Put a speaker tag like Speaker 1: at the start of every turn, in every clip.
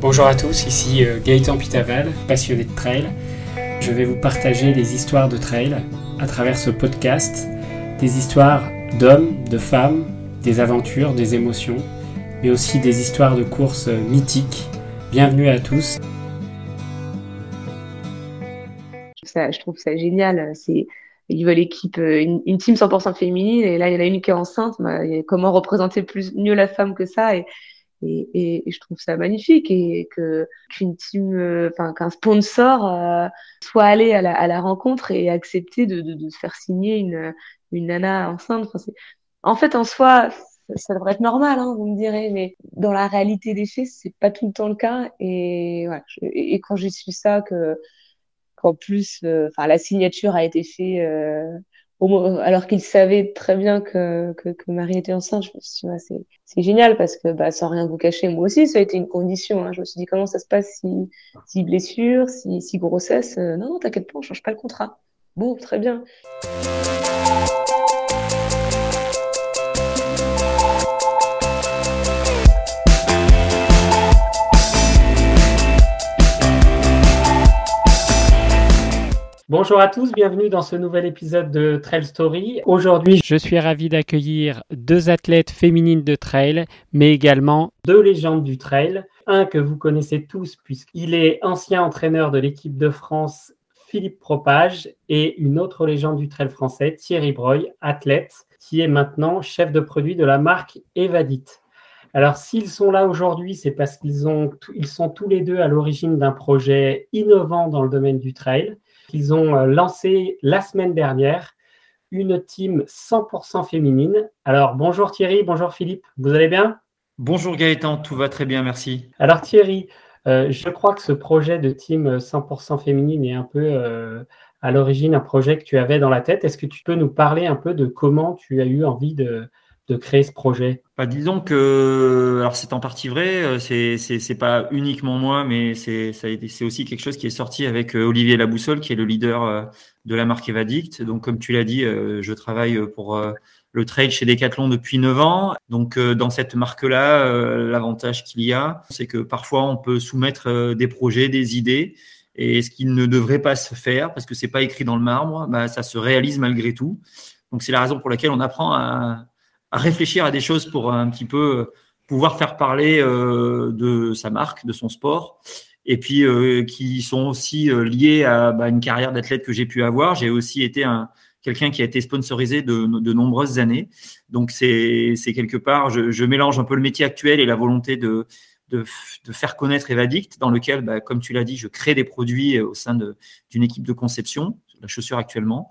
Speaker 1: Bonjour à tous, ici euh, Gaëtan Pitaval, passionné de trail. Je vais vous partager des histoires de trail à travers ce podcast, des histoires d'hommes, de femmes, des aventures, des émotions, mais aussi des histoires de courses euh, mythiques. Bienvenue à tous.
Speaker 2: Ça, je trouve ça génial. C'est ils veulent l'équipe, euh, une, team 100% féminine, et là il y en a une qui est enceinte. Bah, comment représenter plus mieux la femme que ça et, et, je trouve ça magnifique et que qu'une team, euh, enfin qu'un sponsor euh, soit allé à la, à la, rencontre et accepter de, de, de, se faire signer une, une nana enceinte. En fait, en soi, ça, devrait être normal, hein, vous me direz, mais dans la réalité des faits, c'est pas tout le temps le cas. Et, ouais, et, quand j'ai su ça, que qu'en plus, euh, enfin, la signature a été faite alors qu'il savait très bien que, que, Marie était enceinte, je me suis dit, c'est, c'est génial parce que, bah, sans rien vous cacher, moi aussi, ça a été une condition. Hein. Je me suis dit, comment ça se passe si, si blessure, si, si grossesse euh, Non, non, t'inquiète pas, on change pas le contrat. Bon, très bien.
Speaker 1: Bonjour à tous, bienvenue dans ce nouvel épisode de Trail Story. Aujourd'hui, je suis ravi d'accueillir deux athlètes féminines de trail, mais également deux légendes du trail. Un que vous connaissez tous puisqu'il est ancien entraîneur de l'équipe de France Philippe Propage et une autre légende du trail français, Thierry Breuil, athlète, qui est maintenant chef de produit de la marque Evadit. Alors, s'ils sont là aujourd'hui, c'est parce qu'ils ils sont tous les deux à l'origine d'un projet innovant dans le domaine du trail qu'ils ont euh, lancé la semaine dernière une team 100% féminine. Alors bonjour Thierry, bonjour Philippe, vous allez bien?
Speaker 3: Bonjour Gaëtan, tout va très bien, merci.
Speaker 1: Alors Thierry, euh, je crois que ce projet de team 100% féminine est un peu euh, à l'origine un projet que tu avais dans la tête. Est-ce que tu peux nous parler un peu de comment tu as eu envie de, de créer ce projet
Speaker 3: bah, Disons que, alors c'est en partie vrai, euh, c'est pas uniquement moi, mais c'est c'est aussi quelque chose qui est sorti avec euh, Olivier Laboussole, qui est le leader euh, de la marque Evadict. Donc comme tu l'as dit, je travaille pour le trade chez Decathlon depuis 9 ans. Donc dans cette marque-là, l'avantage qu'il y a, c'est que parfois on peut soumettre des projets, des idées. Et ce qui ne devrait pas se faire, parce que c'est pas écrit dans le marbre, bah, ça se réalise malgré tout. Donc c'est la raison pour laquelle on apprend à, à réfléchir à des choses pour un petit peu euh, pouvoir faire parler euh, de sa marque, de son sport, et puis euh, qui sont aussi liés à bah, une carrière d'athlète que j'ai pu avoir. J'ai aussi été un, quelqu'un qui a été sponsorisé de, de nombreuses années. Donc c'est quelque part, je, mélange un peu le métier actuel et la volonté de, de, de faire connaître Evadict, dans lequel, bah, comme tu l'as dit, je crée des produits au sein d'une équipe de conception, la chaussure actuellement,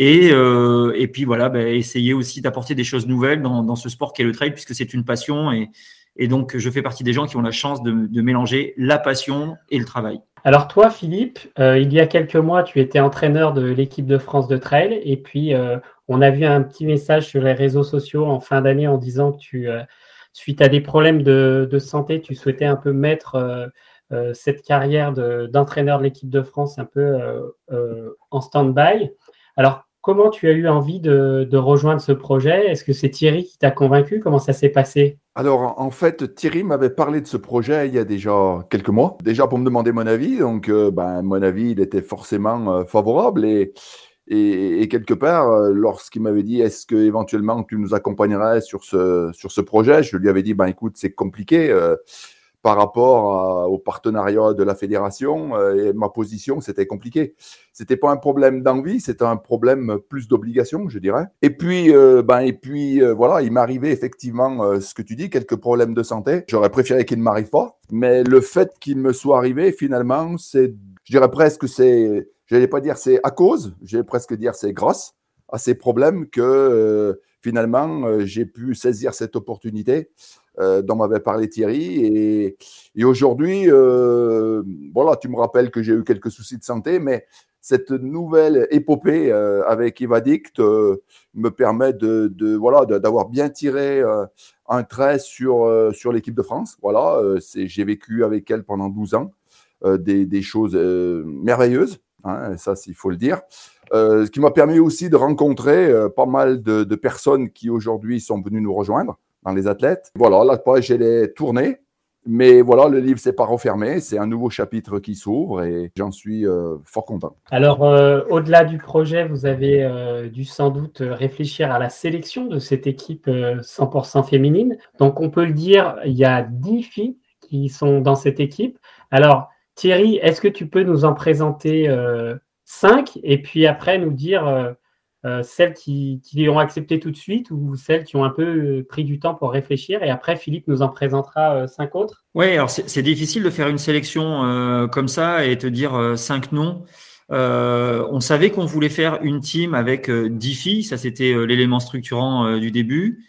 Speaker 3: et, euh, et puis voilà, bah, essayer aussi d'apporter des choses nouvelles dans, ce sport qu'est le trail, puisque c'est une passion. Et, et, donc, je fais partie des gens qui ont la chance de, mélanger la passion et le travail.
Speaker 1: Alors toi, Philippe, euh, il y a quelques mois, tu étais entraîneur de l'équipe de France de trail. Et puis, euh, on a vu un petit message sur les réseaux sociaux en fin d'année en disant que tu, suite à des problèmes de, santé, tu souhaitais un peu mettre cette carrière d'entraîneur de, de l'équipe de France un peu en stand-by. Alors, Comment tu as eu envie de, rejoindre ce projet? Est-ce que c'est Thierry qui t'a convaincu? Comment ça s'est passé?
Speaker 4: Alors, en fait, Thierry m'avait parlé de ce projet il y a déjà quelques mois, déjà pour me demander mon avis. Donc, euh, ben, mon avis, il était forcément euh, favorable. Et, quelque part, euh, lorsqu'il m'avait dit est-ce que éventuellement tu nous accompagnerais sur ce, sur ce projet, je lui avais dit ben, écoute, c'est compliqué par rapport au partenariat de la fédération euh, ma position, c'était compliqué. C'était pas un problème d'envie, c'était un problème plus d'obligation, je dirais. Et puis, euh, ben, et puis euh, voilà, il m'arrivait effectivement ce que tu dis, quelques problèmes de santé. J'aurais préféré qu'il ne m'arrive pas, mais le fait qu'il me soit arrivé, finalement, c'est, je dirais presque, c'est, je n'allais pas dire c'est à cause, je vais presque dire c'est grâce à ces problèmes que finalement j'ai pu saisir cette opportunité euh, dont m'avait parlé Thierry. Et, et aujourd'hui, euh, voilà, tu me rappelles que j'ai eu quelques soucis de santé, mais cette nouvelle épopée euh, avec Evadict me permet de, de voilà d'avoir bien tiré un trait sur sur l'équipe de France. Voilà, j'ai vécu avec elle pendant 12 ans des, des, choses merveilleuses. Hein, ça, il faut le dire. ce qui m'a permis aussi de rencontrer pas mal de, de personnes qui aujourd'hui sont venues nous rejoindre dans les athlètes. Voilà, là, j'ai les tournées. Mais voilà, le livre s'est pas refermé, c'est un nouveau chapitre qui s'ouvre et j'en suis euh, fort content.
Speaker 1: Alors, euh, au-delà du projet, vous avez euh, dû sans doute réfléchir à la sélection de cette équipe 100% féminine. Donc, on peut le dire, il y a 10 filles qui sont dans cette équipe. Alors, Thierry, est-ce que tu peux nous en présenter 5 et puis après nous dire euh, celles qui, qui, ont accepté tout de suite ou celles qui ont un peu euh, pris du temps pour réfléchir. Et après, Philippe nous en présentera euh, cinq autres?
Speaker 3: Oui, alors c'est difficile de faire une sélection comme ça et te dire cinq noms. on savait qu'on voulait faire une team avec dix filles, ça c'était l'élément structurant du début.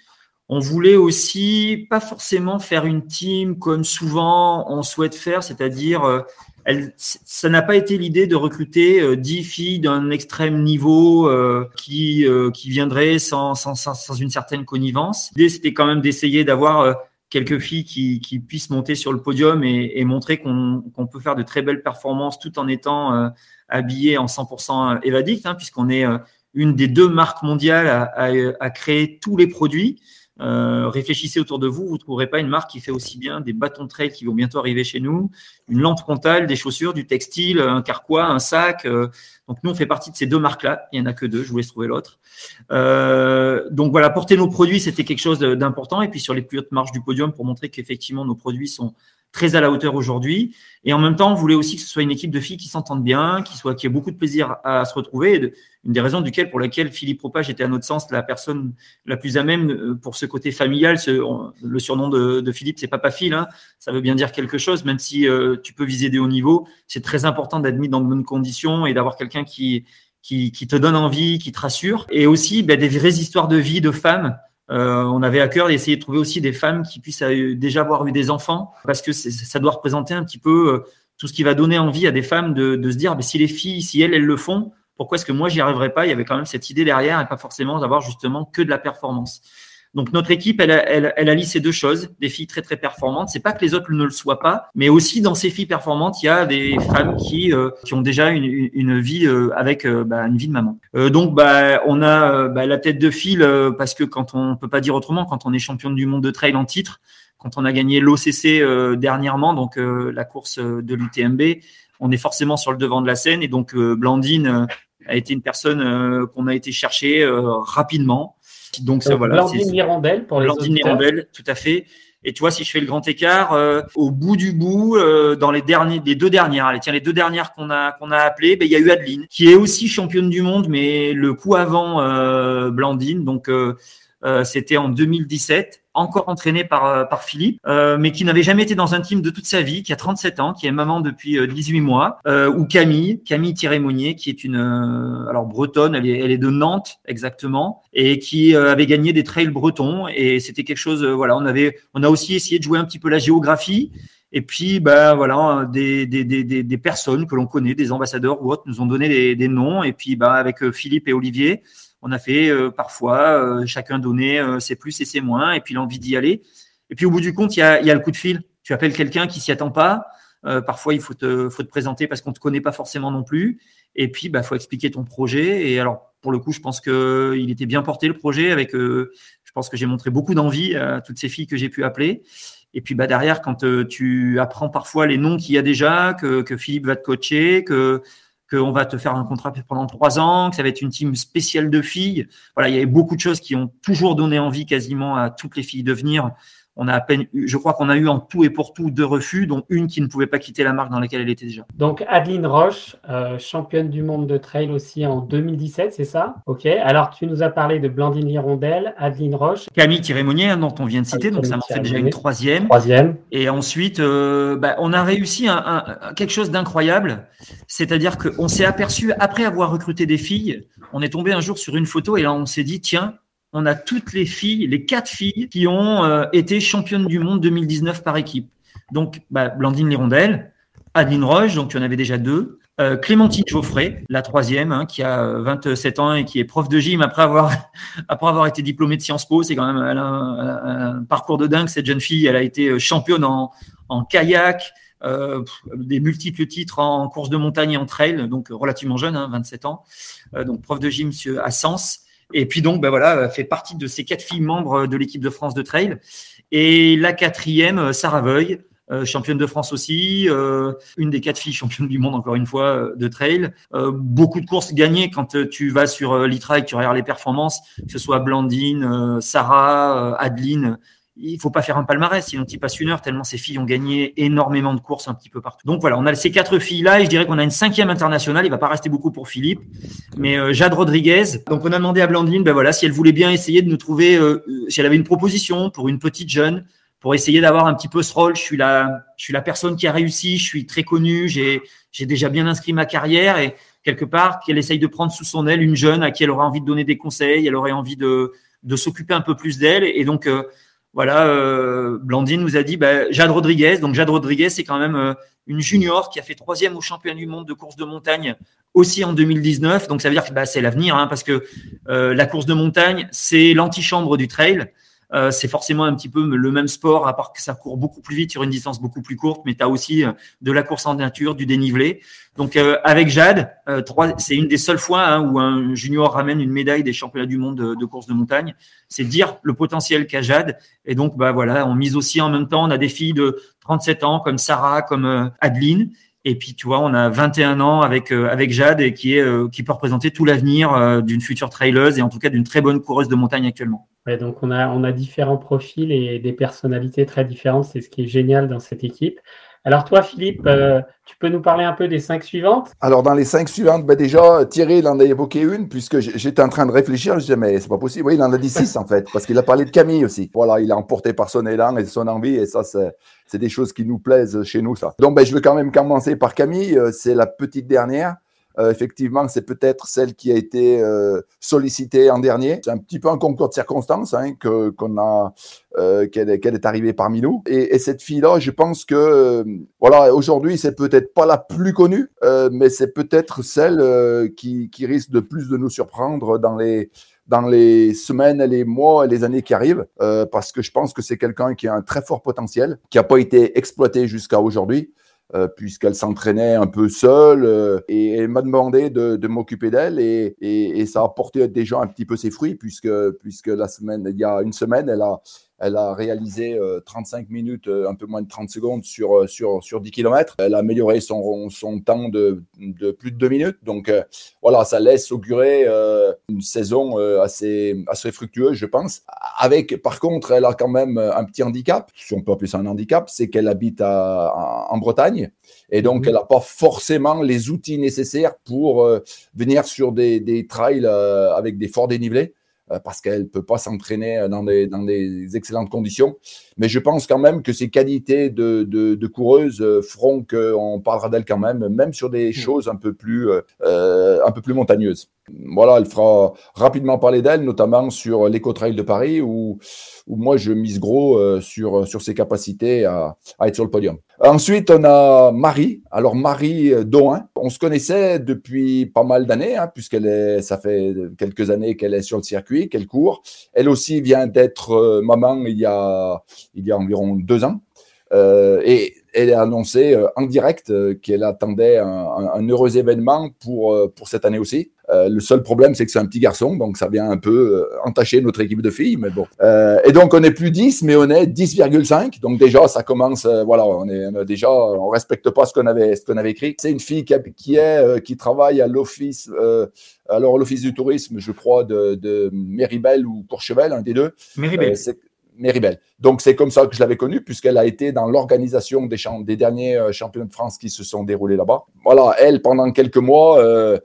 Speaker 3: On voulait aussi pas forcément faire une team comme souvent on souhaite faire, c'est-à-dire elle, ça n'a pas été l'idée de recruter euh, dix filles d'un extrême niveau euh, qui, euh, viendraient sans, une certaine connivence. L'idée, c'était quand même d'essayer d'avoir quelques filles qui, puissent monter sur le podium et, montrer qu'on peut faire de très belles performances tout en étant habillées en 100% évadique, hein, puisqu'on est une des deux marques mondiales à créer tous les produits. Euh, réfléchissez autour de vous, vous ne trouverez pas une marque qui fait aussi bien des bâtons de trail qui vont bientôt arriver chez nous, une lampe frontale, des chaussures, du textile, un carquois, un sac. Euh. donc nous, on fait partie de ces deux marques-là. Il n'y en a que deux, je vous laisse trouver l'autre. Euh, donc voilà, porter nos produits, c'était quelque chose d'important. Et puis sur les plus hautes marches du podium pour montrer qu'effectivement nos produits sont très à la hauteur aujourd'hui. Et en même temps, on voulait aussi que ce soit une équipe de filles qui s'entendent bien, qui soit qui ait beaucoup de plaisir à, se retrouver. une des raisons duquel, pour laquelle Philippe Ropage était à notre sens la personne la plus à même euh, pour ce côté familial. le surnom de, Philippe, c'est Papa Phil. Hein. ça veut bien dire quelque chose, même si euh, tu peux viser des hauts niveaux. C'est très important d'être mis dans de bonnes conditions et d'avoir quelqu'un qui, qui, qui, te donne envie, qui te rassure. Et aussi ben, des vraies histoires de vie de femmes euh, on avait à cœur d'essayer de trouver aussi des femmes qui puissent euh, déjà avoir eu des enfants, parce que ça doit représenter un petit peu euh, tout ce qui va donner envie à des femmes de, se dire, mais si les filles, si elles, elles le font, pourquoi est-ce que moi, j'y arriverai pas? Il y avait quand même cette idée derrière, et pas forcément d'avoir justement que de la performance. Donc notre équipe, elle, elle, elle, allie ces deux choses, des filles très très performantes. C'est pas que les autres ne le soient pas, mais aussi dans ces filles performantes, il y a des femmes qui euh, qui ont déjà une, une vie euh, avec euh, bah, une vie de maman. donc bah on a bah, la tête de file parce que quand on peut pas dire autrement, quand on est champion du monde de trail en titre, quand on a gagné l'OCC dernièrement, donc la course de l'UTMB, on est forcément sur le devant de la scène et donc Blandine a été une personne qu'on a été chercher rapidement
Speaker 1: donc, ça, voilà. Blandine Mirandel pour les
Speaker 3: Blandine Mirandel, tout à fait. Et tu vois, si je fais le grand écart, euh, au bout du bout, euh, dans les derniers, les deux dernières, allez, tiens, les deux dernières qu'on a qu'on a appelées, ben il y a eu Adeline, qui est aussi championne du monde, mais le coup avant euh, Blandine, donc c'était en 2017 encore entraîné par, euh, par Philippe, euh, mais qui n'avait jamais été dans un team de toute sa vie, qui a 37 ans, qui est maman depuis 18 euh, mois, ou Camille, Camille Thierry-Monnier, qui est une alors bretonne, elle est, elle est de Nantes exactement, et qui avait gagné des trails bretons, et c'était quelque chose, voilà, on avait, on a aussi essayé de jouer un petit peu la géographie. Et puis, bah voilà, des, des, des, des personnes que l'on connaît, des ambassadeurs ou autres, nous ont donné des, des noms. Et puis, bah avec Philippe et Olivier, on a fait euh, parfois euh, chacun donner euh, ses plus et ses moins, et puis l'envie d'y aller. Et puis au bout du compte, il y a, le coup de fil. Tu appelles quelqu'un qui s'y attend pas. parfois, il faut te, faut te présenter parce qu'on te connaît pas forcément non plus. Et puis, bah, faut expliquer ton projet. Et alors, pour le coup, je pense que il était bien porté le projet. Avec, je pense que j'ai montré beaucoup d'envie à toutes ces filles que j'ai pu appeler. Et puis, bah, derrière, quand tu apprends parfois les noms qu'il y a déjà, que, que Philippe va te coacher, que qu'on va te faire un contrat pendant trois ans, que ça va être une team spéciale de filles. Voilà, il y avait beaucoup de choses qui ont toujours donné envie quasiment à toutes les filles de venir. On a à peine, je crois qu'on a eu en tout et pour tout deux refus, dont une qui ne pouvait pas quitter la marque dans laquelle elle était déjà.
Speaker 1: Donc Adeline Roche, euh, championne du monde de trail aussi en 2017, c'est ça? Ok. Alors tu nous as parlé de Blandine Hirondelle, Adeline Roche.
Speaker 3: Camille Thierry-Monnier, hein, dont on vient de citer, donc ça m'en fait déjà une troisième.
Speaker 1: Troisième.
Speaker 3: Et ensuite, euh, bah, on a réussi un, quelque chose d'incroyable, c'est-à-dire qu'on s'est aperçu, après avoir recruté des filles, on est tombé un jour sur une photo et là on s'est dit, tiens, on a toutes les filles, les quatre filles qui ont euh, été championnes du monde 2019 par équipe. Donc, bah, Blandine Lirondelle, Adeline Roche, donc tu en avais déjà deux. Euh, Clémentine Geoffrey, la troisième, hein, qui a 27 ans et qui est prof de gym après avoir, après avoir été diplômée de Sciences Po. C'est quand même un, parcours de dingue, cette jeune fille. Elle a été euh, championne en, en kayak, des multiples titres en course de montagne et en trail, donc relativement jeune, 27 hein, ans. donc prof de gym à Sens. Et puis donc, ben voilà, fait partie de ces quatre filles membres de l'équipe de France de trail. Et la quatrième, Sarah Veuille, championne de France aussi, une des quatre filles championnes du monde encore une fois de trail. beaucoup de courses gagnées quand tu vas sur l'ITRA et que tu regardes les performances, que ce soit Blandine, Sarah, Adeline il faut pas faire un palmarès, sinon tu passes une heure tellement ces filles ont gagné énormément de courses un petit peu partout. Donc voilà, on a ces quatre filles-là et je dirais qu'on a une cinquième internationale. Il va pas rester beaucoup pour Philippe, mais euh, Jade Rodriguez. Donc on a demandé à Blandine, ben voilà, si elle voulait bien essayer de nous trouver, euh, euh, si elle avait une proposition pour une petite jeune, pour essayer d'avoir un petit peu ce rôle. Je suis la, je suis la personne qui a réussi, je suis très connu, j'ai, j'ai déjà bien inscrit ma carrière et quelque part qu'elle essaye de prendre sous son aile une jeune à qui elle aurait envie de donner des conseils, elle aurait envie de, de s'occuper un peu plus d'elle et donc voilà, euh, Blandine nous a dit bah, Jade Rodriguez. Donc Jade Rodriguez, c'est quand même euh, une junior qui a fait troisième au championnat du monde de course de montagne aussi en 2019. Donc ça veut dire que bah, c'est l'avenir, hein, parce que euh, la course de montagne, c'est l'antichambre du trail. Euh, c'est forcément un petit peu le même sport, à part que ça court beaucoup plus vite sur une distance beaucoup plus courte, mais tu as aussi euh, de la course en nature, du dénivelé. Donc euh, avec Jade, c'est une des seules fois hein, où un junior ramène une médaille des championnats du monde de, course de montagne. C'est dire le potentiel qu'a Jade. Et donc bah voilà, on mise aussi en même temps, on a des filles de 37 ans comme Sarah, comme Adeline. Et puis, tu vois, on a 21 ans avec avec Jade et qui est qui peut représenter tout l'avenir d'une future traileuse et en tout cas d'une très bonne coureuse de montagne actuellement
Speaker 1: donc on a, on a différents profils et des personnalités très différentes. C'est ce qui est génial dans cette équipe. Alors toi, Philippe, euh, tu peux nous parler un peu des cinq suivantes?
Speaker 4: Alors dans les cinq suivantes, ben déjà, Thierry, il en a évoqué une, puisque j'étais en train de réfléchir, je disais, mais c'est pas possible. Oui, il en a dit six en fait, parce qu'il a parlé de Camille aussi. Voilà, il a emporté par son élan et son envie, et ça, c'est des choses qui nous plaisent chez nous, ça. Donc ben, je veux quand même commencer par Camille, euh, c'est la petite dernière. Euh, effectivement, c'est peut-être celle qui a été euh, sollicitée en dernier. C'est un petit peu un concours de circonstances hein, que, qu'on a, euh, qu'elle, est arrivée parmi nous. Et, cette fille-là, je pense que, voilà, aujourd'hui, c'est peut-être pas la plus connue, mais c'est peut-être celle qui, qui risque de plus de nous surprendre dans les dans les semaines, les mois et les années qui arrivent, parce que je pense que c'est quelqu'un qui a un très fort potentiel, qui n'a pas été exploité jusqu'à aujourd'hui. Euh, puisqu'elle s'entraînait un peu seule euh, et elle m'a demandé de, de m'occuper d'elle et, et, et, ça a porté déjà un petit peu ses fruits puisque, puisque la semaine, il y a une semaine, elle a, elle a réalisé 35 euh, minutes, euh, un peu moins de 30 secondes sur, euh, sur, sur 10 km. Elle a amélioré son, son temps de, de plus de 2 minutes. Donc voilà, ça laisse augurer une saison assez, assez fructueuse, je pense. Avec, par contre, elle a quand même un petit handicap, si on peut appeler ça un handicap, c'est qu'elle habite à, en Bretagne. Et donc, elle n'a pas forcément les outils nécessaires pour venir sur des, des trails avec des forts dénivelés. Euh, parce qu'elle ne peut pas s'entraîner dans des, dans des excellentes conditions. Mais je pense quand même que ses qualités de, de, de coureuse euh, feront qu'on parlera d'elle quand même, même sur des mmh. choses un peu plus, euh, un peu plus montagneuses. Voilà, elle fera rapidement parler d'elle, notamment sur l'éco-trail de Paris, où, moi je mise gros euh, sur, sur ses capacités à, être sur le podium. Ensuite, on a Marie. Alors Marie Doin, on se connaissait depuis pas mal d'années, hein, puisqu'elle est, ça fait quelques années qu'elle est sur le circuit, qu'elle court. Elle aussi vient d'être maman il y a environ deux ans. Euh, et elle a annoncé euh, en direct euh, qu'elle attendait un, heureux événement pour, pour cette année aussi. Le seul problème, c'est que c'est un petit garçon, donc ça vient un peu entacher notre équipe de filles, mais bon. et donc, on n'est plus 10, mais on est 10,5. Donc, déjà, ça commence, voilà, on est, déjà, on respecte pas ce qu'on avait, ce qu'on avait écrit. C'est une fille qui, qui est, qui travaille à l'office, alors l'office du tourisme, je crois, de, de Méribel ou Courchevel, un des deux.
Speaker 3: Méribel.
Speaker 4: Donc, c'est comme ça que je l'avais connue, puisqu'elle a été dans l'organisation des, des, derniers euh, championnats de France qui se sont déroulés là-bas. Voilà, elle, pendant quelques mois, euh,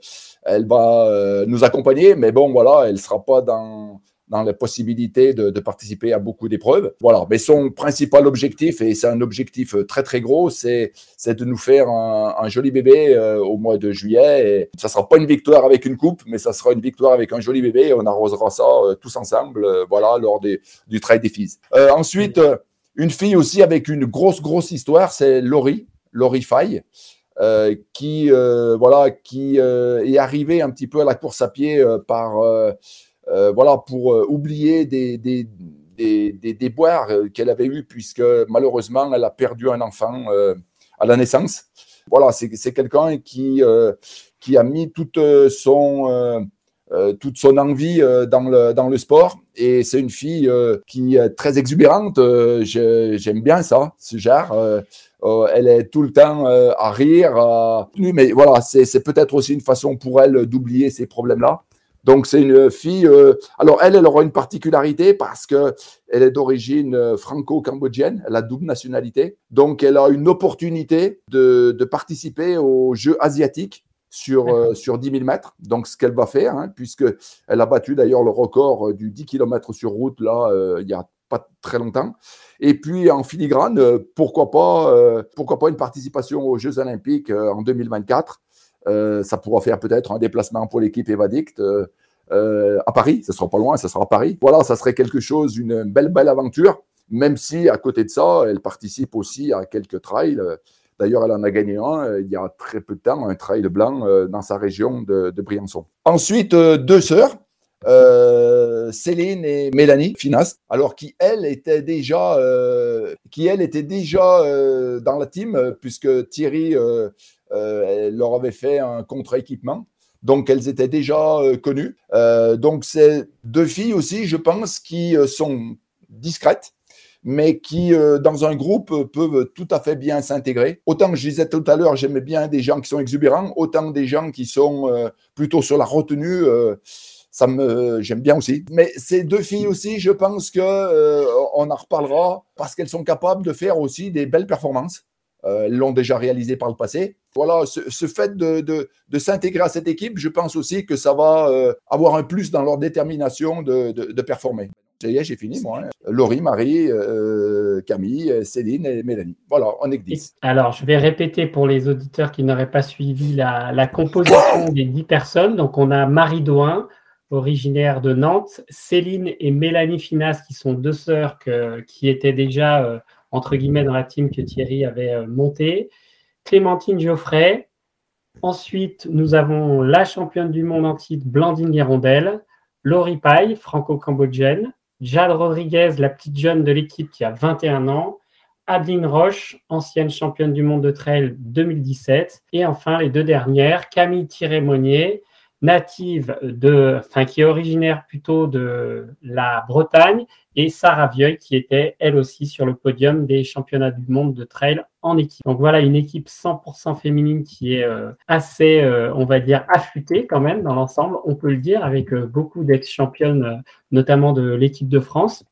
Speaker 4: elle va euh, nous accompagner, mais bon, voilà, elle ne sera pas dans, dans la possibilité de, participer à beaucoup d'épreuves. Voilà, mais son principal objectif, et c'est un objectif très très gros, c'est de nous faire un, joli bébé euh, au mois de juillet. Et ça sera pas une victoire avec une coupe, mais ça sera une victoire avec un joli bébé. On arrosera ça euh, tous ensemble, euh, voilà, lors des, du trail des filles. ensuite, une fille aussi avec une grosse grosse histoire, c'est Laurie, Laurie Faye. Euh, qui voilà qui est arrivée un petit peu à la course à pied par euh, voilà, pour euh, oublier des, des, des, des déboires euh, qu'elle avait eu puisque malheureusement, elle a perdu un enfant à la naissance. Voilà, c'est quelqu'un qui, qui a mis toute son toute son envie dans, le, dans le sport. Et c'est une fille qui est très exubérante. J'aime bien ça, ce genre. elle est tout le temps à rire. Mais voilà, c'est peut-être aussi une façon pour elle d'oublier ces problèmes-là. Donc c'est une fille. Euh, alors elle, elle aura une particularité parce que elle est d'origine euh, franco-cambodgienne, elle a double nationalité. Donc elle a une opportunité de, de participer aux Jeux asiatiques sur, euh, sur 10 000 mètres. Donc, ce qu'elle va faire, hein, puisqu'elle a battu d'ailleurs le record du 10 km sur route, là, il n'y a pas très longtemps. Et puis, en filigrane, pourquoi, pas, pourquoi pas une participation aux Jeux Olympiques en 2024 euh, ça pourra faire peut-être un déplacement pour l'équipe Evadict euh, euh, à Paris. Ce sera pas loin, ce sera à Paris. Voilà, ça serait quelque chose, une belle, belle aventure. Même si à côté de ça, elle participe aussi à quelques trails. D'ailleurs, elle en a gagné un il y a très peu de temps, un trail blanc dans sa région de, Briançon. Ensuite, deux sœurs, Céline et Mélanie Finas, alors qui elle était déjà, qui elle était déjà dans la team puisque Thierry euh, elle leur avait fait un contre-équipement. Donc, elles étaient déjà euh, connues. Euh, donc, c'est deux filles aussi, je pense, qui sont discrètes, mais qui, dans un groupe, peuvent tout à fait bien s'intégrer. Autant que je disais tout à l'heure, j'aimais bien des gens qui sont exubérants, autant des gens qui sont plutôt sur la retenue. ça me, j'aime bien aussi. Mais ces deux filles aussi, je pense que on en reparlera parce qu'elles sont capables de faire aussi des belles performances. elles l'ont déjà réalisé par le passé voilà, ce, fait de, s'intégrer à cette équipe, je pense aussi que ça va euh, avoir un plus dans leur détermination de, performer. j'ai fini, moi. Hein. Laurie, Marie, euh, Camille, Céline et Mélanie. Voilà, on est 10.
Speaker 1: Alors, je vais répéter pour les auditeurs qui n'auraient pas suivi la, composition des 10 personnes. Donc, on a Marie Doin, originaire de Nantes, Céline et Mélanie Finas, qui sont deux sœurs qui étaient déjà, euh, entre guillemets, dans la team que Thierry avait montée. Clémentine Geoffrey. Ensuite, nous avons la championne du monde en titre, Blandine Hirondelle. Laurie Paille, franco-cambodgienne. Jade Rodriguez, la petite jeune de l'équipe qui a 21 ans. Adeline Roche, ancienne championne du monde de trail 2017. Et enfin, les deux dernières, Camille Thierry-Monnier, native de, enfin, qui est originaire plutôt de la Bretagne, et Sarah Vieuil, qui était elle aussi sur le podium des championnats du monde de trail équipe. Donc voilà, une équipe 100% féminine qui est euh, assez, euh, on va dire, affûtée quand même dans l'ensemble, on peut le dire, avec euh, beaucoup d'ex-championnes, notamment de l'équipe de France.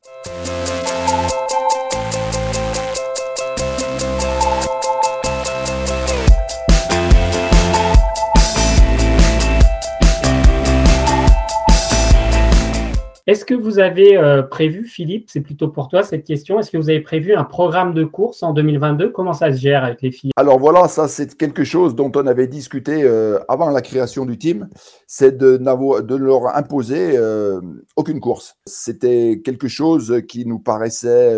Speaker 1: Vous avez euh, prévu, Philippe, c'est plutôt pour toi cette question, est-ce que vous avez prévu un programme de course en 2022 Comment ça se gère avec les filles?
Speaker 4: Alors voilà, ça c'est quelque chose dont on avait discuté euh, avant la création du team, c'est de, de leur imposer euh, aucune course. C'était quelque chose qui nous paraissait,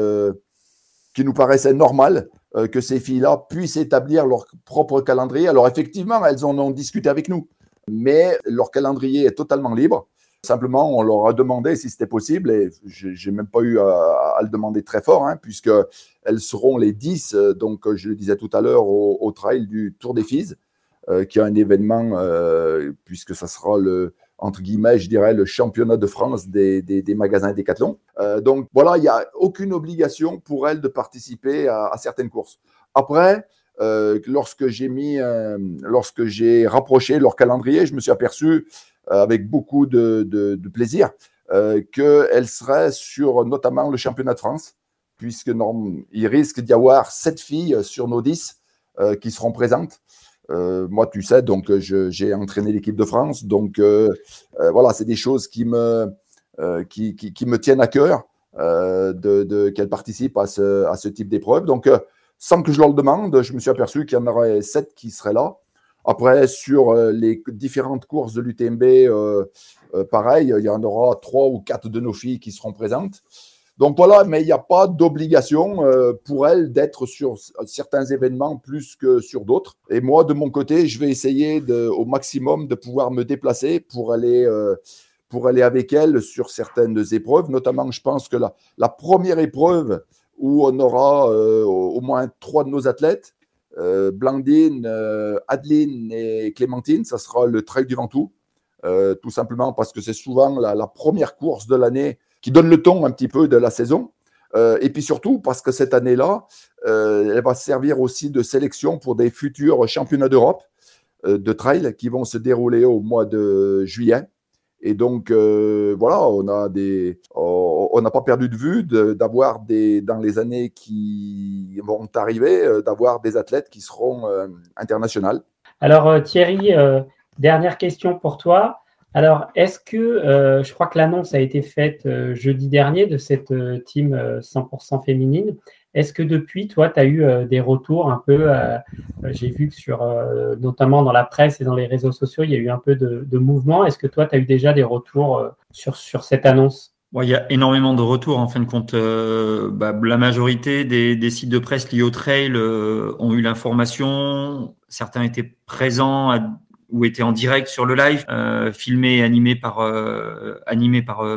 Speaker 4: qui nous paraissait normal que ces filles-là puissent établir leur propre calendrier. Alors effectivement, elles en ont discuté avec nous, mais leur calendrier est totalement libre. Simplement, on leur a demandé si c'était possible et j'ai même pas eu à, le demander très fort, hein, puisque elles seront les 10, euh, donc je le disais tout à l'heure, au, trail du Tour des Fises, euh, qui est un événement, euh, puisque ça sera le, entre guillemets, je dirais, le championnat de France des, des, magasins Décathlon. donc voilà, il n'y a aucune obligation pour elles de participer à, certaines courses. Après, lorsque j'ai mis, lorsque j'ai rapproché leur calendrier, je me suis aperçu euh, avec beaucoup de, plaisir, euh, qu'elle serait sur notamment le championnat de France, puisque il risque d'y avoir sept filles sur nos dix euh, qui seront présentes. moi, tu sais, donc j'ai entraîné l'équipe de France, donc voilà, c'est des choses qui me, qui, me tiennent à cœur de, qu'elles participent à ce, à ce type d'épreuve. Donc, sans que je leur le demande, je me suis aperçu qu'il y en aurait sept qui seraient là. Après, sur euh, les différentes courses de l'UTMB, euh, euh, pareil, il y en aura trois ou quatre de nos filles qui seront présentes. Donc voilà, mais il n'y a pas d'obligation pour elles d'être sur certains événements plus que sur d'autres. Et moi, de mon côté, je vais essayer au maximum de pouvoir me déplacer pour aller, pour aller avec elles sur certaines épreuves. Notamment, je pense que la première épreuve où on aura au moins trois de nos athlètes, euh, Blandine, euh, Adeline et Clémentine, ça sera le Trail du Ventoux. tout simplement parce que c'est souvent la, première course de l'année qui donne le ton un petit peu de la saison. et puis surtout parce que cette année-là, elle va servir aussi de sélection pour des futurs championnats d'Europe de trail qui vont se dérouler au mois de juillet. Et donc, euh, voilà, on n'a pas perdu de vue d'avoir des, dans les années qui vont arriver, euh, d'avoir des athlètes qui seront euh, internationaux.
Speaker 1: Alors, Thierry, dernière question pour toi. Alors, est-ce que, je crois que l'annonce a été faite jeudi dernier de cette team 100% féminine. Est-ce que depuis, toi, tu as eu euh, des retours un peu, euh, euh, j'ai vu que notamment dans la presse et dans les réseaux sociaux, il y a eu un peu de, mouvement. Est-ce que toi, tu as eu déjà des retours sur, cette annonce?
Speaker 3: Il y a énormément de retours. En fin de compte, bah, la majorité des, sites de presse liés au trail ont eu l'information. Certains étaient présents ou étaient en direct sur le live, filmé et animé par,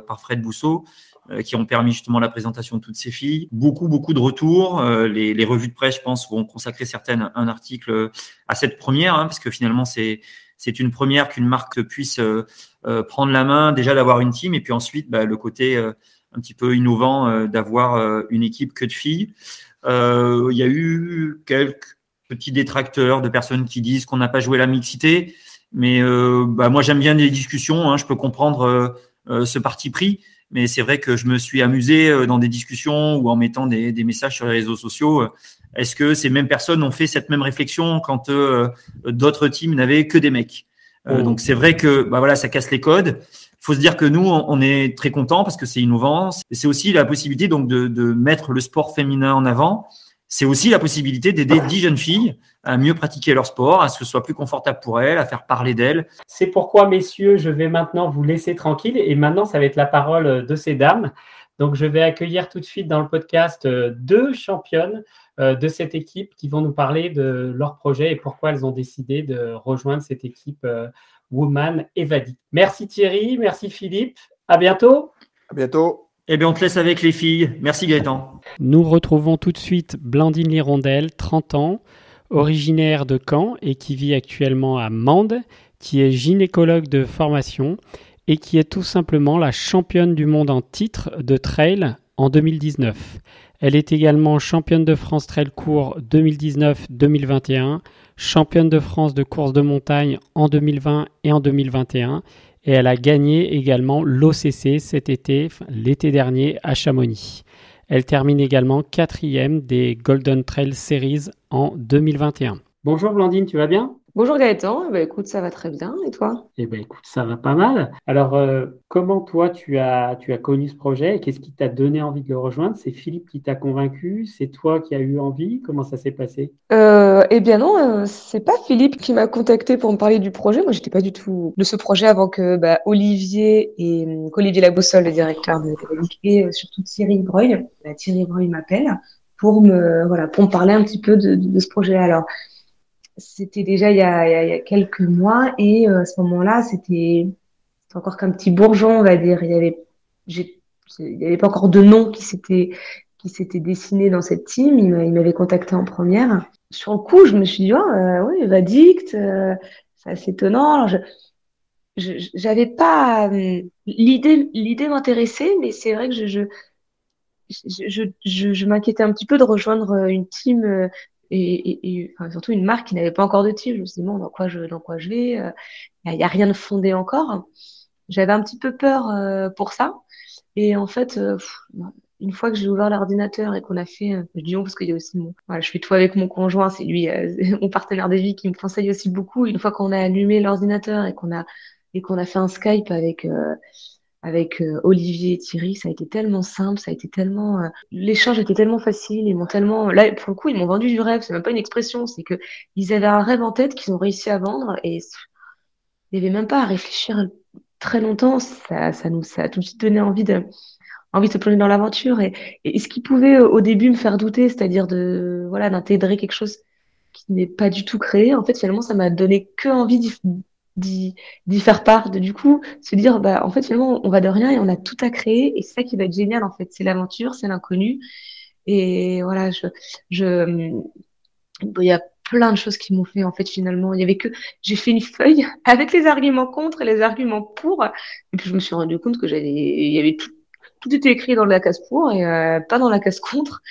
Speaker 3: par Fred Bousseau. Euh, qui ont permis justement la présentation de toutes ces filles. Beaucoup, beaucoup de retours. Euh, les, revues de presse, je pense, vont consacrer certaines un article euh, à cette première, hein, parce que finalement, c'est c'est une première qu'une marque puisse prendre la main, déjà d'avoir une team, et puis ensuite bah, le côté un petit peu innovant d'avoir une équipe que de filles. Il y a eu quelques petits détracteurs de personnes qui disent qu'on n'a pas joué la mixité, mais bah, moi j'aime bien les discussions. Hein, je peux comprendre ce parti pris. Mais c'est vrai que je me suis amusé euh, dans des discussions ou en mettant des, des messages sur les réseaux sociaux. Est-ce que ces mêmes personnes ont fait cette même réflexion quand euh, d'autres teams n'avaient que des mecs? Euh, oh. Donc c'est vrai que bah voilà, ça casse les codes. Il faut se dire que nous, on est très content parce que c'est innovant. C'est aussi la possibilité donc de, de mettre le sport féminin en avant c'est aussi la possibilité d'aider dix jeunes filles à mieux pratiquer leur sport, à ce que ce soit plus confortable pour elles, à faire parler d'elles.
Speaker 1: C'est pourquoi, messieurs, je vais maintenant vous laisser tranquille et maintenant, ça va être la parole de ces dames. Donc, je vais accueillir tout de suite dans le podcast euh, deux championnes euh, de cette équipe qui vont nous parler de leur projet et pourquoi elles ont décidé de rejoindre cette équipe euh, Woman Evadi. Merci Thierry, merci Philippe. À bientôt.
Speaker 4: À bientôt.
Speaker 3: Eh bien, on te laisse avec les filles. Merci Gaëtan.
Speaker 1: Nous retrouvons tout de suite Blandine Lirondelle, 30 ans, originaire de Caen et qui vit actuellement à Mende, qui est gynécologue de formation et qui est tout simplement la championne du monde en titre de trail en 2019. Elle est également championne de France Trail Court 2019-2021, championne de France de course de montagne en 2020 et en 2021 et elle a gagné également l'OCC cet été, l'été dernier à Chamonix. Elle termine également quatrième des Golden Trail Series en 2021. Bonjour Blandine, tu vas bien?
Speaker 2: Bonjour Gaëtan, eh ben, écoute, ça va très bien. Et toi?
Speaker 1: Eh bien, écoute, ça va pas mal. Alors, euh, comment toi, tu as, tu as connu ce projet et qu'est-ce qui t'a donné envie de le rejoindre? C'est Philippe qui t'a convaincu? C'est toi qui as eu envie? Comment ça s'est passé?
Speaker 2: Euh, Eh bien non, euh, c'est pas Philippe qui m'a contacté pour me parler du projet. Moi, j'étais pas du tout de ce projet avant que bah, Olivier et Olivier Laboussole, le directeur de la et surtout Thierry Breuil, bah, Thierry Breuil m'appelle pour me voilà pour me parler un petit peu de, de, de ce projet. Alors c'était déjà il y, a, quelques mois et euh, à ce moment-là, c'était encore qu'un petit bourgeon, on va dire. Il y avait, n'y avait pas encore de nom qui s'était qui s'était dessiné dans cette team. Il m'avait contacté en première. Sur le coup, je me suis dit, oh, euh, oui, Vadict, euh, c'est assez étonnant. J'avais pas euh, l'idée, l'idée m'intéressait, mais c'est vrai que je, je je, je, je m'inquiétais un petit peu de rejoindre une team et, surtout une marque qui n'avait pas encore de tir. Je me suis dit, bon, dans quoi je, dans quoi je vais Il euh, n'y a, rien de fondé encore. J'avais un petit peu peur euh, pour ça. Et en fait, euh, une fois que j'ai ouvert l'ordinateur et qu'on a fait, je dis parce qu'il y a aussi mon, voilà, je fais tout avec mon conjoint, c'est lui, mon partenaire de vie qui me conseille aussi beaucoup. Une fois qu'on a allumé l'ordinateur et qu'on a et qu'on a fait un Skype avec avec euh, Olivier et Thierry, ça a été tellement simple, ça a été tellement, euh, l'échange était tellement facile, ils m'ont tellement, là pour le coup ils m'ont vendu du rêve, c'est même pas une expression, c'est que ils avaient un rêve en tête qu'ils ont réussi à vendre et il n'y avait même pas à réfléchir très longtemps, ça, ça nous, ça a tout de suite donné envie de, envie de se plonger dans l'aventure et, et ce qui pouvait euh, au début me faire douter, c'est-à-dire de, voilà, d'intégrer quelque chose qui n'est pas du tout créé, en fait finalement ça m'a donné que envie d'y faire part, de du coup se dire bah en fait finalement on va de rien et on a tout à créer et c'est ça qui va être génial en fait, c'est l'aventure, c'est l'inconnu et voilà je je il y a plein de choses qui m'ont fait en fait finalement. Il y avait que j'ai fait une feuille avec les arguments contre et les arguments pour, et puis je me suis rendu compte que j'avais, il y avait tout, tout était écrit dans la case pour et euh, pas dans la case contre.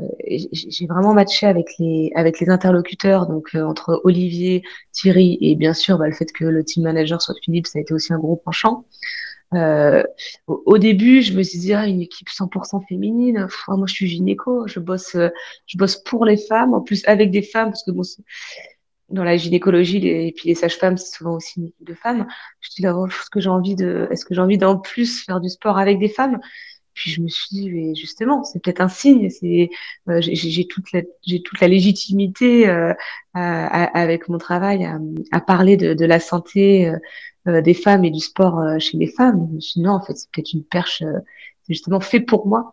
Speaker 2: Euh, j'ai vraiment matché avec les avec les interlocuteurs, donc euh, entre Olivier, Thierry et bien sûr bah, le fait que le team manager soit Philippe, ça a été aussi un gros penchant. Euh, au, début, je me suis dit ah, une équipe 100% féminine. moi, je suis gynéco, je bosse, je bosse pour les femmes, en plus avec des femmes parce que dans la gynécologie et puis les sages-femmes, c'est souvent aussi une équipe de femmes. Je dis là, oh, est-ce que j'ai envie de, est-ce que j'ai envie d'en plus faire du sport avec des femmes? Puis je me suis dit, mais justement, c'est peut-être un signe. C'est, euh, j'ai toute la, j'ai toute la légitimité euh, avec mon travail à, à parler de, de, la santé euh, des femmes et du sport chez les femmes. Je me suis dit, non, en fait, c'est peut-être une perche, c'est justement fait pour moi.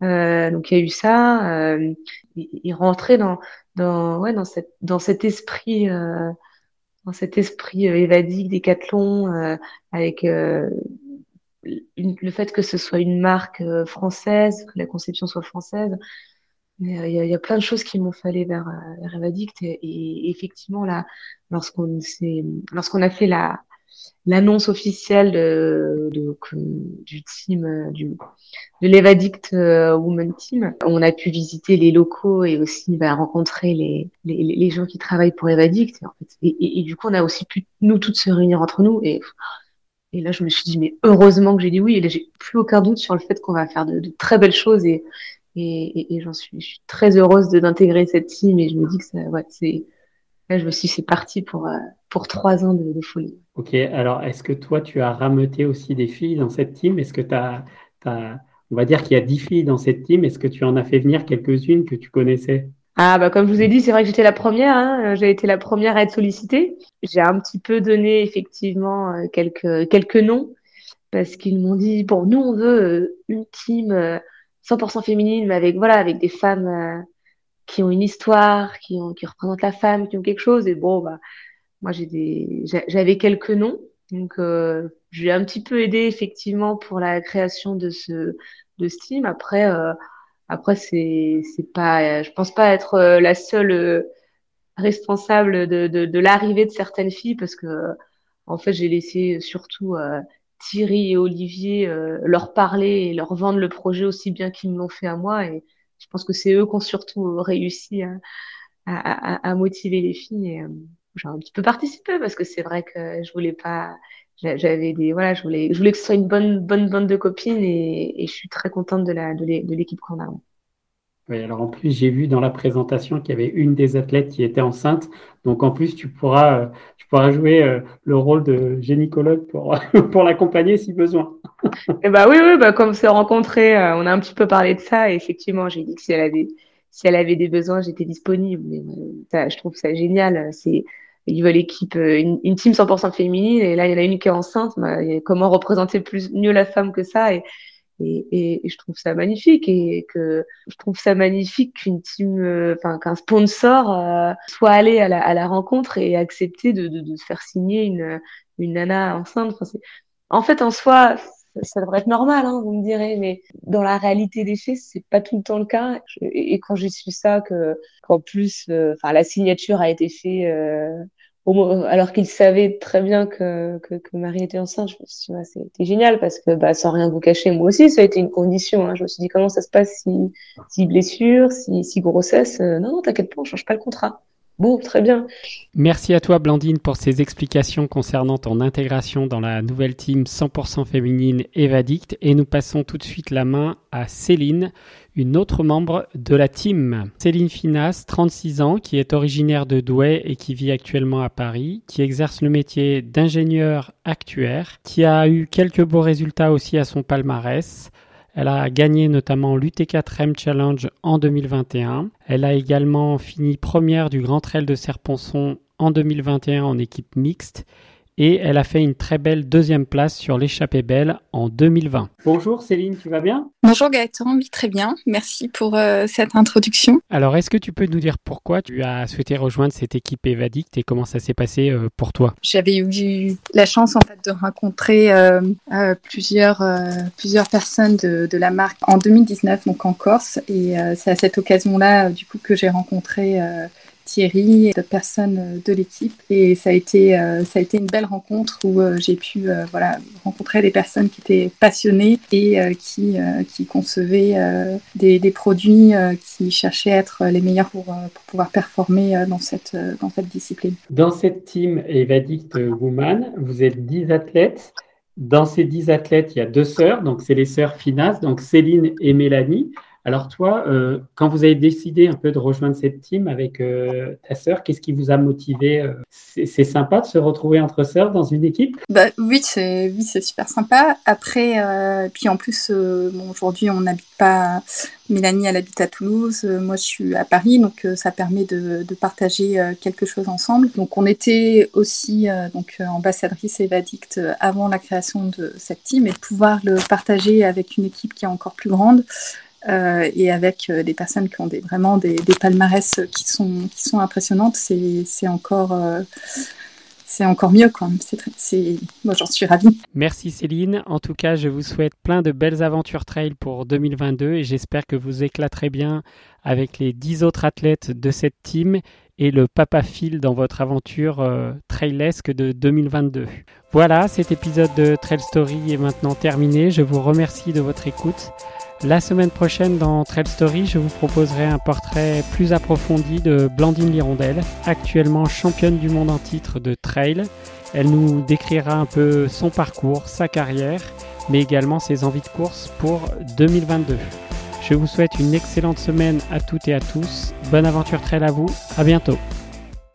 Speaker 2: donc il y a eu ça. Euh, il rentrait dans dans ouais dans cette dans cet esprit euh, dans cet esprit euh, évadique décathlon euh, avec euh, le fait que ce soit une marque euh, française que la conception soit française il y, a, il y a plein de choses qui m'ont fallu vers, Evadict et, et, effectivement là lorsqu'on lorsqu'on a fait la l'annonce officielle de, du team euh, du, de l'Evadict euh, Women Team. On a pu visiter les locaux et aussi bah, rencontrer les, les, gens qui travaillent pour Evadict. Et, du coup, on a aussi pu nous toutes se réunir entre nous. Et là, je me suis dit, mais heureusement que j'ai dit oui. Et là, j'ai plus aucun doute sur le fait qu'on va faire de, très belles choses. Et, j'en suis, je suis très heureuse d'intégrer cette team. Et je me dis que ça, c'est je me suis c'est parti pour, euh, trois ans de, folie.
Speaker 1: Ok, alors est-ce que toi, tu as rameuté aussi des filles dans cette team? Est-ce que tu as, on va dire qu'il y a dix filles dans cette team, est-ce que tu en as fait venir quelques-unes que tu connaissais?
Speaker 2: Ah bah comme je vous ai dit, c'est vrai que j'étais la première. Hein. J'ai été la première à être sollicitée. J'ai un petit peu donné effectivement euh, quelques quelques noms parce qu'ils m'ont dit bon nous on veut euh, une team 100% féminine mais avec voilà avec des femmes qui ont une histoire, qui, ont, qui représentent la femme, qui ont quelque chose. Et bon, bah, moi, j'ai des, j'avais quelques noms. Donc, euh, j'ai un petit peu aidé effectivement pour la création de ce, de Steam. Après, euh, après, c'est, pas, je pense pas être euh, la seule euh, responsable de, de, de l'arrivée de certaines filles parce que, en fait, j'ai laissé surtout euh, Thierry et Olivier leur parler et leur vendre le projet aussi bien qu'ils me l'ont fait à moi. Et, je pense que c'est eux qui ont surtout réussi à, à, à, motiver les filles. Euh, j'ai un petit peu participé parce que c'est vrai que je voulais pas, j'avais des, voilà, je voulais, je voulais que ce soit une bonne, bonne bande de copines et, et je suis très contente de la, de l'équipe qu'on a.
Speaker 1: Oui, alors en plus, j'ai vu dans la présentation qu'il y avait une des athlètes qui était enceinte. Donc en plus, tu pourras, euh, tu pourras jouer euh, le rôle de gynécologue pour, pour l'accompagner si besoin.
Speaker 2: Bah oui, oui, bah comme on s'est rencontrés, euh, on a un petit peu parlé de ça. Et effectivement, j'ai dit que si elle avait, si elle avait des besoins, j'étais disponible. Mais ça, je trouve ça génial. C'est, ils veulent équipe, une, une team 100% féminine. Et là, il y en a une qui est enceinte. Bah, comment représenter plus, mieux la femme que ça? Et, et, et, je trouve ça magnifique et que je trouve ça magnifique qu'une team, euh, enfin qu'un sponsor euh, soit allé à la, à la, rencontre et accepté de, de, de faire signer une, une nana enceinte. En fait, en soi, ça devrait être normal, hein, vous me direz, mais dans la réalité des faits, c'est pas tout le temps le cas. et, quand j'ai su ça, que qu'en plus, euh, enfin, la signature a été faite alors qu'il savait très bien que, que, que, Marie était enceinte, je me suis dit, c'était génial parce que bah, sans rien vous cacher, moi aussi, ça a été une condition. Hein. Je me suis dit, comment ça se passe si, si blessure, si, si grossesse euh, Non, non, t'inquiète pas, on change pas le contrat. Bon, très bien.
Speaker 1: Merci à toi, Blandine, pour ces explications concernant ton intégration dans la nouvelle team 100% féminine Evadict. Et nous passons tout de suite la main à Céline, une autre membre de la team. Céline Finas, 36 ans, qui est originaire de Douai et qui vit actuellement à Paris, qui exerce le métier d'ingénieur actuaire, qui a eu quelques beaux résultats aussi à son palmarès. Elle a gagné notamment l'UT4 M Challenge en 2021. Elle a également fini première du Grand Trail de Serponçon en 2021 en équipe mixte et elle a fait une très belle deuxième place sur l'échappée belle en 2020. Bonjour Céline, tu vas bien?
Speaker 5: Bonjour Gaëtan, oui très bien, merci pour euh, cette introduction.
Speaker 1: Alors est-ce que tu peux nous dire pourquoi tu as souhaité rejoindre cette équipe Evadict et comment ça s'est passé euh, pour toi?
Speaker 5: J'avais eu la chance en fait de rencontrer euh, plusieurs, plusieurs personnes de, de, la marque en 2019 donc en Corse. Et c'est à cette occasion-là du coup que j'ai rencontré Thierry d'autres personnes de l'équipe. Et ça a été, ça a été une belle rencontre où j'ai pu voilà, rencontrer des personnes qui étaient passionnées et qui, qui concevaient des, des, produits qui cherchaient à être les meilleurs pour, pour pouvoir performer dans cette, dans cette discipline.
Speaker 1: Dans cette team Evadict Woman, vous êtes 10 athlètes. Dans ces 10 athlètes, il y a deux sœurs, donc c'est les sœurs Finas, donc Céline et Mélanie. Alors toi, euh, quand vous avez décidé un peu de rejoindre cette team avec euh, ta sœur, qu'est-ce qui vous a motivé euh? C'est sympa de se retrouver entre sœurs dans une équipe?
Speaker 5: Bah, Oui, c'est super sympa. Après, puis en plus, aujourd'hui, on n'habite pas. Mélanie, elle habite à Toulouse. moi, je suis à Paris, donc ça permet de, partager quelque chose ensemble. Donc, on était aussi donc ambassadrice Evadict avant la création de cette team et pouvoir le partager avec une équipe qui est encore plus grande. Euh, et avec euh, des personnes qui ont vraiment des, palmarès qui sont, qui sont impressionnantes, c'est encore, euh, encore mieux. Quoi. moi, j'en suis ravie.
Speaker 1: Merci Céline. En tout cas, je vous souhaite plein de belles aventures trail pour 2022 et j'espère que vous éclaterez bien avec les 10 autres athlètes de cette team et le papa Phil dans votre aventure trailesque de 2022. Voilà, cet épisode de Trail Story est maintenant terminé. Je vous remercie de votre écoute. La semaine prochaine dans Trail Story, je vous proposerai un portrait plus approfondi de Blandine Lirondelle, actuellement championne du monde en titre de trail. Elle nous décrira un peu son parcours, sa carrière, mais également ses envies de course pour 2022. Je vous souhaite une excellente semaine à toutes et à tous. Bonne aventure trail à vous. À bientôt.